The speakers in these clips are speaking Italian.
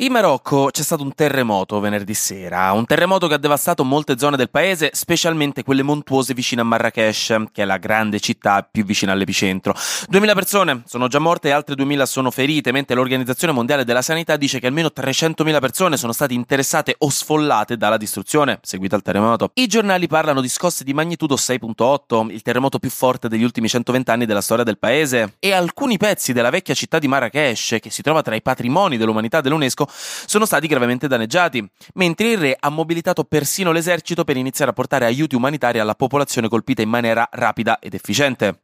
In Marocco c'è stato un terremoto venerdì sera, un terremoto che ha devastato molte zone del paese, specialmente quelle montuose vicine a Marrakesh, che è la grande città più vicina all'epicentro. 2000 persone sono già morte e altre 2000 sono ferite, mentre l'Organizzazione Mondiale della Sanità dice che almeno 300.000 persone sono state interessate o sfollate dalla distruzione seguita al terremoto. I giornali parlano di scosse di magnitudo 6.8, il terremoto più forte degli ultimi 120 anni della storia del paese, e alcuni pezzi della vecchia città di Marrakesh, che si trova tra i patrimoni dell'umanità dell'UNESCO, sono stati gravemente danneggiati, mentre il re ha mobilitato persino l'esercito per iniziare a portare aiuti umanitari alla popolazione colpita in maniera rapida ed efficiente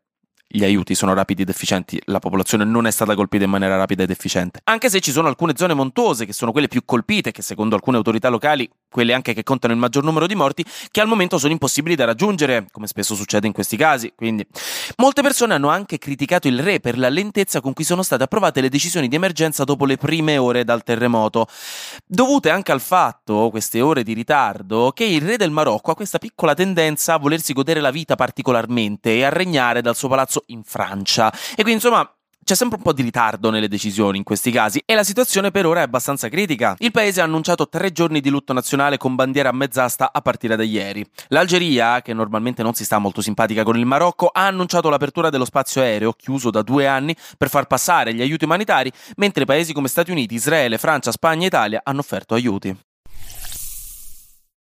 gli aiuti sono rapidi ed efficienti, la popolazione non è stata colpita in maniera rapida ed efficiente. Anche se ci sono alcune zone montose che sono quelle più colpite, che secondo alcune autorità locali, quelle anche che contano il maggior numero di morti, che al momento sono impossibili da raggiungere, come spesso succede in questi casi. Quindi, molte persone hanno anche criticato il re per la lentezza con cui sono state approvate le decisioni di emergenza dopo le prime ore dal terremoto, dovute anche al fatto, queste ore di ritardo, che il re del Marocco ha questa piccola tendenza a volersi godere la vita particolarmente e a regnare dal suo palazzo in Francia. E quindi insomma c'è sempre un po' di ritardo nelle decisioni in questi casi e la situazione per ora è abbastanza critica. Il paese ha annunciato tre giorni di lutto nazionale con bandiera a mezz'asta a partire da ieri. L'Algeria, che normalmente non si sta molto simpatica con il Marocco, ha annunciato l'apertura dello spazio aereo, chiuso da due anni, per far passare gli aiuti umanitari, mentre paesi come Stati Uniti, Israele, Francia, Spagna e Italia hanno offerto aiuti.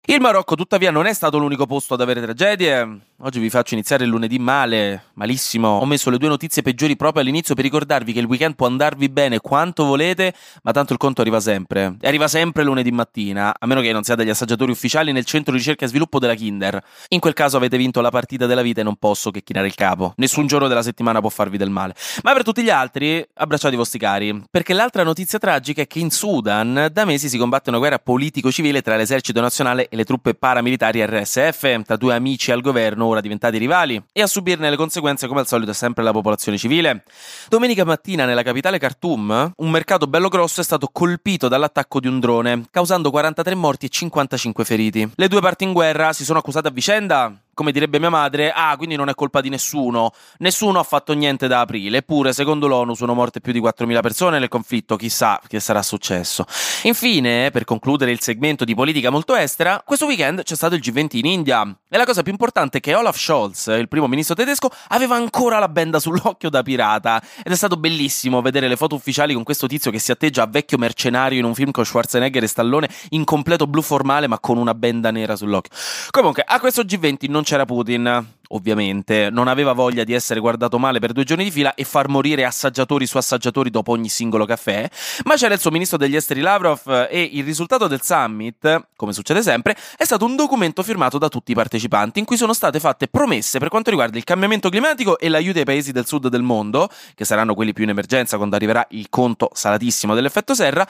Il Marocco tuttavia non è stato l'unico posto ad avere tragedie. Oggi vi faccio iniziare il lunedì male, malissimo. Ho messo le due notizie peggiori proprio all'inizio per ricordarvi che il weekend può andarvi bene quanto volete, ma tanto il conto arriva sempre. E arriva sempre lunedì mattina, a meno che non siate gli assaggiatori ufficiali nel centro di ricerca e sviluppo della Kinder. In quel caso avete vinto la partita della vita e non posso che chinare il capo. Nessun giorno della settimana può farvi del male. Ma per tutti gli altri, abbracciate i vostri cari. Perché l'altra notizia tragica è che in Sudan da mesi si combatte una guerra politico-civile tra l'esercito nazionale e le truppe paramilitari RSF, tra due amici al governo ora diventati rivali, e a subirne le conseguenze come al solito è sempre la popolazione civile. Domenica mattina nella capitale Khartoum, un mercato bello grosso è stato colpito dall'attacco di un drone, causando 43 morti e 55 feriti. Le due parti in guerra si sono accusate a vicenda, come direbbe mia madre, ah, quindi non è colpa di nessuno. Nessuno ha fatto niente da aprile. Eppure, secondo l'ONU, sono morte più di 4.000 persone nel conflitto. Chissà che sarà successo. Infine, per concludere il segmento di politica molto estera, questo weekend c'è stato il G20 in India. E la cosa più importante è che Olaf Scholz, il primo ministro tedesco, aveva ancora la benda sull'occhio da pirata. Ed è stato bellissimo vedere le foto ufficiali con questo tizio che si atteggia a vecchio mercenario in un film con Schwarzenegger e Stallone in completo blu formale ma con una benda nera sull'occhio. Comunque, a questo G20 non c'era Putin, ovviamente, non aveva voglia di essere guardato male per due giorni di fila e far morire assaggiatori su assaggiatori dopo ogni singolo caffè, ma c'era il suo ministro degli esteri Lavrov e il risultato del summit, come succede sempre, è stato un documento firmato da tutti i partecipanti in cui sono state fatte promesse per quanto riguarda il cambiamento climatico e l'aiuto ai paesi del sud del mondo, che saranno quelli più in emergenza quando arriverà il conto salatissimo dell'effetto serra,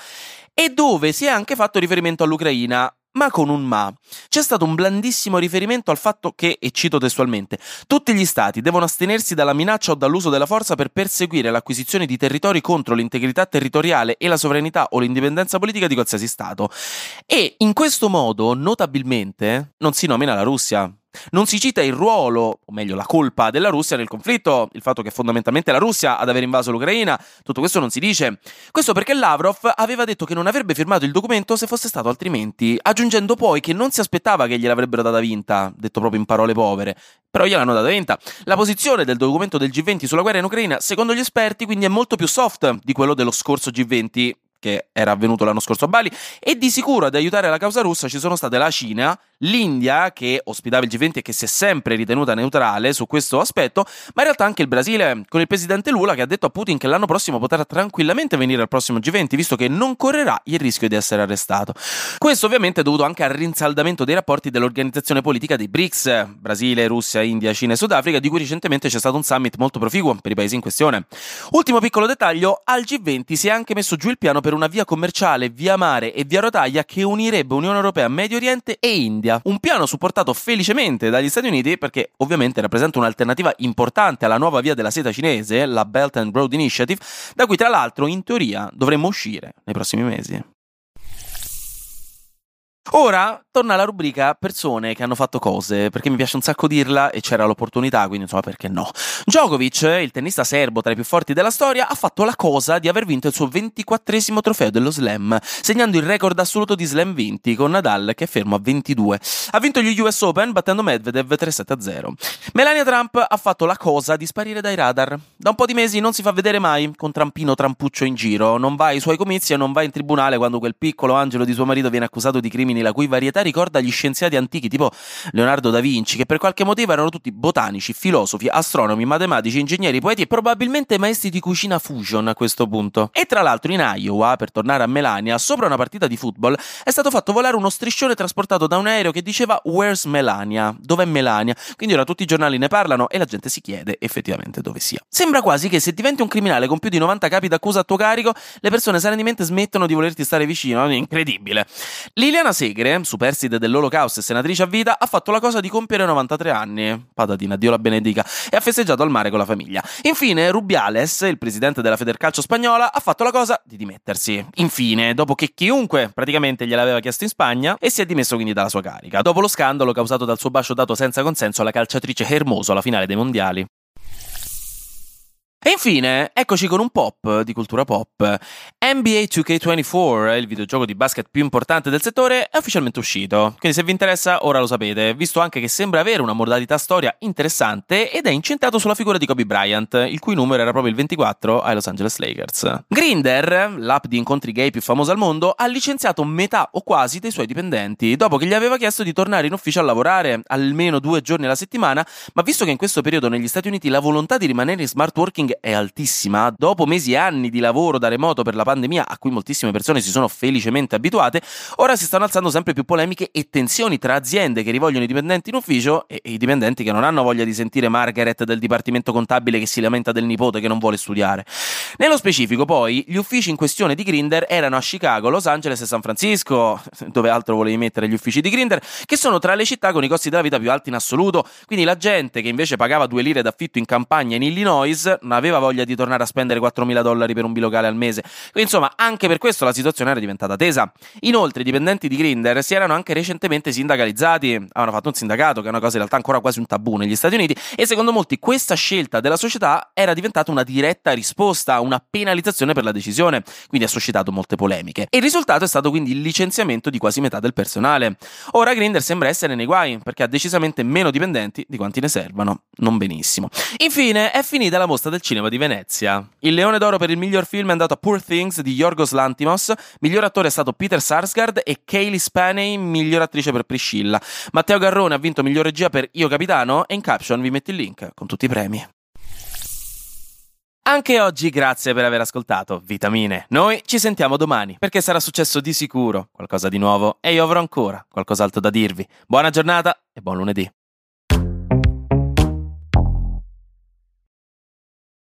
e dove si è anche fatto riferimento all'Ucraina, ma con un ma. C'è stato un blandissimo riferimento al fatto che, e cito testualmente, tutti gli stati devono astenersi dalla minaccia o dall'uso della forza per perseguire l'acquisizione di territori contro l'integrità territoriale e la sovranità o l'indipendenza politica di qualsiasi stato. E in questo modo, notabilmente, non si nomina la Russia. Non si cita il ruolo, o meglio la colpa della Russia nel conflitto, il fatto che fondamentalmente la Russia ad aver invaso l'Ucraina, tutto questo non si dice. Questo perché Lavrov aveva detto che non avrebbe firmato il documento se fosse stato altrimenti, aggiungendo poi che non si aspettava che gliel'avrebbero data vinta, detto proprio in parole povere. Però gliel'hanno data vinta. La posizione del documento del G20 sulla guerra in Ucraina, secondo gli esperti, quindi è molto più soft di quello dello scorso G20, che era avvenuto l'anno scorso a Bali, e di sicuro ad aiutare la causa russa ci sono state la Cina, l'India, che ospitava il G20 e che si è sempre ritenuta neutrale su questo aspetto, ma in realtà anche il Brasile, con il presidente Lula che ha detto a Putin che l'anno prossimo potrà tranquillamente venire al prossimo G20, visto che non correrà il rischio di essere arrestato. Questo ovviamente è dovuto anche al rinsaldamento dei rapporti dell'organizzazione politica dei BRICS, Brasile, Russia, India, Cina e Sudafrica, di cui recentemente c'è stato un summit molto proficuo per i paesi in questione. Ultimo piccolo dettaglio, al G20 si è anche messo giù il piano per una via commerciale, via mare e via rotaia che unirebbe Unione Europea, Medio Oriente e India. Un piano supportato felicemente dagli Stati Uniti perché ovviamente rappresenta un'alternativa importante alla nuova via della seta cinese, la Belt and Road Initiative, da cui tra l'altro in teoria dovremmo uscire nei prossimi mesi. Ora torna alla rubrica persone che hanno fatto cose, perché mi piace un sacco dirla e c'era l'opportunità, quindi insomma perché no. Djokovic, il tennista serbo tra i più forti della storia, ha fatto la cosa di aver vinto il suo 24 trofeo dello slam, segnando il record assoluto di slam vinti con Nadal che è fermo a 22. Ha vinto gli US Open battendo Medvedev 3-7-0. Melania Trump ha fatto la cosa di sparire dai radar. Da un po' di mesi non si fa vedere mai con trampino trampuccio in giro, non va ai suoi comizi e non va in tribunale quando quel piccolo angelo di suo marito viene accusato di crimini la cui varietà ricorda gli scienziati antichi tipo Leonardo da Vinci, che per qualche motivo erano tutti botanici, filosofi, astronomi, matematici, ingegneri, poeti e probabilmente maestri di cucina fusion a questo punto. E tra l'altro in Iowa, per tornare a Melania, sopra una partita di football è stato fatto volare uno striscione trasportato da un aereo che diceva Where's Melania? Dov'è Melania? Quindi ora tutti i giornali ne parlano e la gente si chiede effettivamente dove sia. Sembra quasi che se diventi un criminale con più di 90 capi d'accusa a tuo carico, le persone serenamente smettono di volerti stare vicino. Incredibile. Liliana Segre, superstite dell'olocausto e senatrice a vita, ha fatto la cosa di compiere 93 anni. Patatina, Dio la benedica. E ha festeggiato al mare con la famiglia. Infine, Rubiales, il presidente della Federcalcio spagnola, ha fatto la cosa di dimettersi. Infine, dopo che chiunque praticamente gliel'aveva chiesto in Spagna e si è dimesso quindi dalla sua carica. Dopo lo scandalo causato dal suo bacio dato senza consenso alla calciatrice Hermoso alla finale dei mondiali. E infine, eccoci con un pop di cultura pop. NBA 2K24, il videogioco di basket più importante del settore, è ufficialmente uscito. Quindi se vi interessa, ora lo sapete, visto anche che sembra avere una modalità storia interessante ed è incentrato sulla figura di Kobe Bryant, il cui numero era proprio il 24 ai Los Angeles Lakers. Grinder, l'app di incontri gay più famosa al mondo, ha licenziato metà o quasi dei suoi dipendenti, dopo che gli aveva chiesto di tornare in ufficio a lavorare almeno due giorni alla settimana, ma visto che in questo periodo negli Stati Uniti la volontà di rimanere in smart working è altissima, dopo mesi e anni di lavoro da remoto per la pandemia, a cui moltissime persone si sono felicemente abituate, ora si stanno alzando sempre più polemiche e tensioni tra aziende che rivolgono i dipendenti in ufficio e i dipendenti che non hanno voglia di sentire Margaret del dipartimento contabile che si lamenta del nipote che non vuole studiare. Nello specifico, poi, gli uffici in questione di Grinder erano a Chicago, Los Angeles e San Francisco, dove altro volevi mettere gli uffici di Grinder, che sono tra le città con i costi della vita più alti in assoluto. Quindi la gente che invece pagava due lire d'affitto in campagna in Illinois non aveva aveva voglia di tornare a spendere 4.000 dollari per un bilocale al mese. Insomma, anche per questo la situazione era diventata tesa. Inoltre, i dipendenti di Grinder si erano anche recentemente sindacalizzati, avevano fatto un sindacato, che è una cosa in realtà ancora quasi un tabù negli Stati Uniti, e secondo molti questa scelta della società era diventata una diretta risposta, una penalizzazione per la decisione, quindi ha suscitato molte polemiche. E il risultato è stato quindi il licenziamento di quasi metà del personale. Ora Grinder sembra essere nei guai, perché ha decisamente meno dipendenti di quanti ne servano. Non benissimo. Infine, è finita la mostra del cinema Cinema di Venezia. Il Leone d'Oro per il miglior film è andato a Poor Things di Yorgos Lantimos, miglior attore è stato Peter Sarsgaard e Kaylee Spaney, miglior attrice per Priscilla. Matteo Garrone ha vinto miglior regia per Io Capitano e in caption vi metto il link con tutti i premi. Anche oggi grazie per aver ascoltato Vitamine. Noi ci sentiamo domani perché sarà successo di sicuro qualcosa di nuovo e io avrò ancora qualcos'altro da dirvi. Buona giornata e buon lunedì.